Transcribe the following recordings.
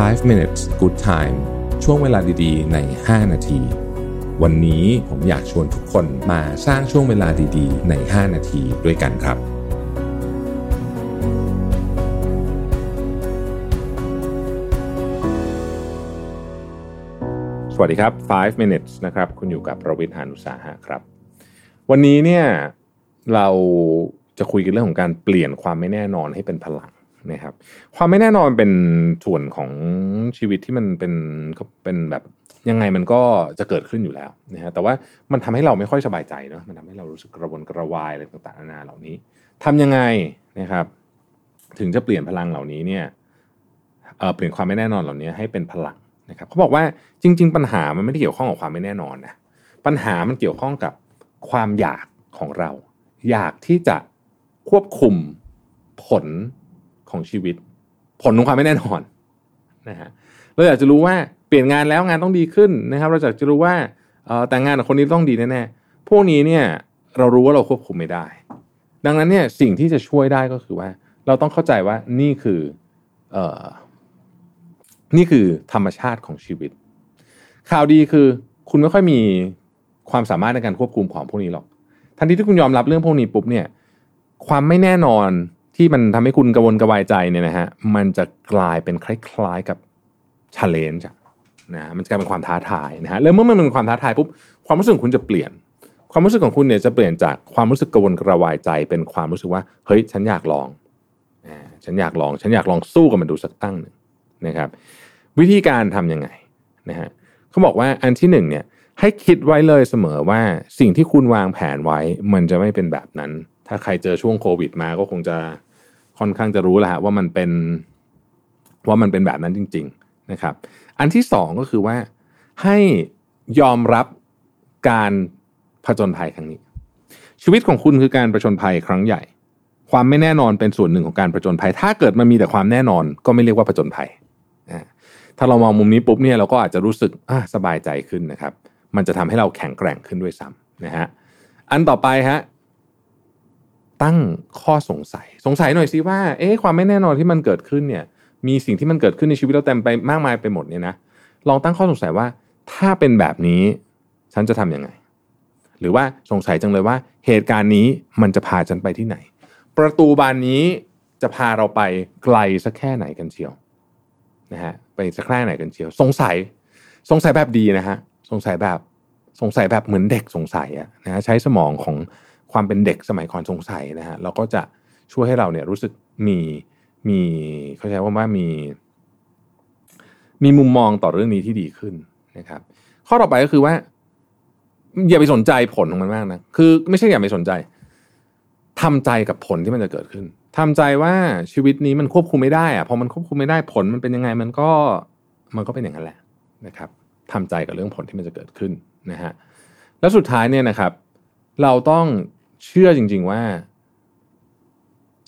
5 minutes good time ช่วงเวลาดีๆ ใน 5 นาที วันนี้ผมอยากชวนทุกคนมาสร้างช่วงเวลาดีๆ ใน 5 นาทีด้วยกันครับ สวัสดีครับ 5 minutes นะครับ คุณอยู่กับประวิทยานุสาหะครับ วันนี้เนี่ยเราจะคุยกันเรื่องของการเปลี่ยนความไม่แน่นอนให้เป็นพลัง นะครับความไม่แน่นอนเป็นส่วนของชีวิตที่มันเป็นเป็นแบบยังไงมันก็จะเกิดขึ้นอยู่แล้วนะฮะแต่ว่ามันทำให้เราไม่ค่อยสบายใจเนาะมันทำให้เรารู้สึกกระวนกระวายอะไรต่างๆนานาเหล่านี้ทำยังไงนะครับ ถึงจะเปลี่ยนพลังเหล่านี้เนี่ยเเปลี่ยนความไม่แน่นอนเหล่านี้ให้เป็นพลังนะครับเขาบอกว่าจริง ๆ ปัญหามันไม่ได้เกี่ยวข้องกับความไม่แน่นอนนะปัญหามันเกี่ยวข้องกับความอยากของเรา อยากที่จะควบคุมผล ของชีวิต ผลของความไม่แน่นอนนะฮะเราอยากจะรู้ว่าเปลี่ยนงานแล้วงานต้องดีขึ้นนะครับ เราอยากจะรู้ว่าแต่งงานกับคนนี้ต้องดีแน่ๆพวกนี้เนี่ยเรารู้ว่าเราควบคุมไม่ได้ ดังนั้นเนี่ยสิ่งที่จะช่วยได้ก็คือว่า เราต้องเข้าใจว่านี่คือออนี่คือธรรมชาติของชีวิต ข่าวดีคือคุณไม่ค่อยมีความสามารถในการควบคุมของพวกนี้หรอก ทันทีที่คุณยอมรับเรื่องพวกนี้ปุ๊บเนี่ย ความไม่แน่นอน ที่มันทำให้คุณกระวนกระวายใจเนี่ยนะฮะมันจะกลายเป็นคล้ายๆกับชาเลนจ์นะมันจะกลายเป็นความท้าทายนะฮะแล้วเมื่อมันเป็นความท้าทายปุ๊บความรู้สึกของคุณจะเปลี่ยน ความรู้สึกของคุณเนี่ยจะเปลี่ยนจากความรู้สึกกระวนกระวายใจ เป็นความรู้สึกว่าเฮ้ยฉันอยากลองฉันอยากลอง ฉันอยากลองสู้กับมันดูสักตั้งหนึ่งนะครับ วิธีการทํำยังไงนะฮะเขาบอกว่าอันที่หนึ่งเนี่ยให้คิดไว้เลยเสมอว่าสิ่งที่คุณวางแผนไว้ มันจะไม่เป็นแบบนั้น ถ้าใครเจอช่วงโควิดมาก็คงจะ ค่อนข้างจะรู้แหละว่ามันเป็นว่ามันเป็นแบบนั้นจริง ๆนะครับ อันที่สองก็คือว่าให้ยอมรับการผจญภัยครั้งนี้ ชีวิตของคุณคือการประจนภัยครั้งใหญ่ ความไม่แน่นอนเป็นส่วนหนึ่งของการประจนภัย ถ้าเกิดมันมีแต่ความแน่นอนก็ไม่เรียกว่าผจญภัยถ้าเรามองมุมนี้ปุ๊บเนี่ยเราก็อาจจะรู้สึกสบายใจขึ้นนะครับ มันจะทำให้เราแข็งแกร่งขึ้นด้วยซ้ำนะฮะอันต่อไปฮะ ตั้งข้อสงสัย สงสัยหน่อยสิว่า เอ๊ะความไม่แน่นอนที่มันเกิดขึ้นเนี่ย มีสิ่งที่มันเกิดขึ้นในชีวิตเราเต็มไปมากมายไปหมดเนี่ยนะลองตั้งข้อสงสัยว่า ถ้าเป็นแบบนี้ฉันจะทํำยังไง หรือว่าสงสัยจังเลยว่า เหตุการณ์นี้มันจะพาฉันไปที่ไหน ประตูบานนี้จะพาเราไปไกลสักแค่ไหนกันเชียวนะฮะไปสักแค่ไหนกันเชียว สงสัยสงสัยแบบดีนะฮะสงสัยแบบสงสัยแบบเหมือนเด็กสงสัยอะนะใช้สมองของ ความเป็นเด็กสมัยก่อนสงสัยนะฮะเราก็จะช่วยให้เราเนี่ยรู้สึกมีมีเขาใช้ว่าว่ามี มีมุมมองต่อเรื่องนี้ที่ดีขึ้นนะครับ ข้อต่อไปก็คือว่า อย่าไปสนใจผลของมันมากนะคือ ไม่ใช่อย่าไปสนใจทำใจกับผลที่มันจะเกิดขึ้นทำใจว่าชีวิตนี้มันควบคุมไม่ได้อะพอมันควบคุมไม่ได้ผลมันเป็นยังไงมันก็มันก็เป็นอย่างนั้นแหละนะครับทำใจกับเรื่องผลที่มันจะเกิดขึ้นนะฮะแล้วสุดท้ายเนี่ยนะครับ เราต้อง เชื่อจริง ๆว่า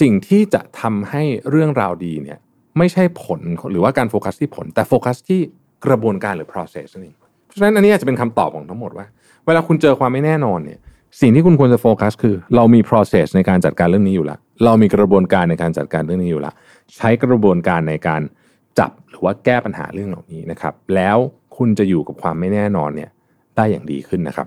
สิ่งที่จะทำให้เรื่องราวดีเนี่ยไม่ใช่ผลหรือว่าการโฟกัสที่ผล แต่โฟกัสที่กระบวนการหรือ process นั่นเองเพราะฉะนั้นอันนี้อาจจะเป็นคำตอบของทั้งหมดว่า เวลาคุณเจอความไม่แน่นอนเนี่ยสิ่งที่คุณควรจะโฟกัสคือ เรามี process ในการจัดการเรื่องนี้อยู่แล้วเรามีกระบวนการในการจัดการเรื่องนี้อยู่แล้วใช้กระบวนการในการจับหรือว่าแก้ปัญหาเรื่องเหล่านี้นะครับ แล้วคุณจะอยู่กับความไม่แน่นอนเนี่ยได้อย่างดีขึ้นนะครับ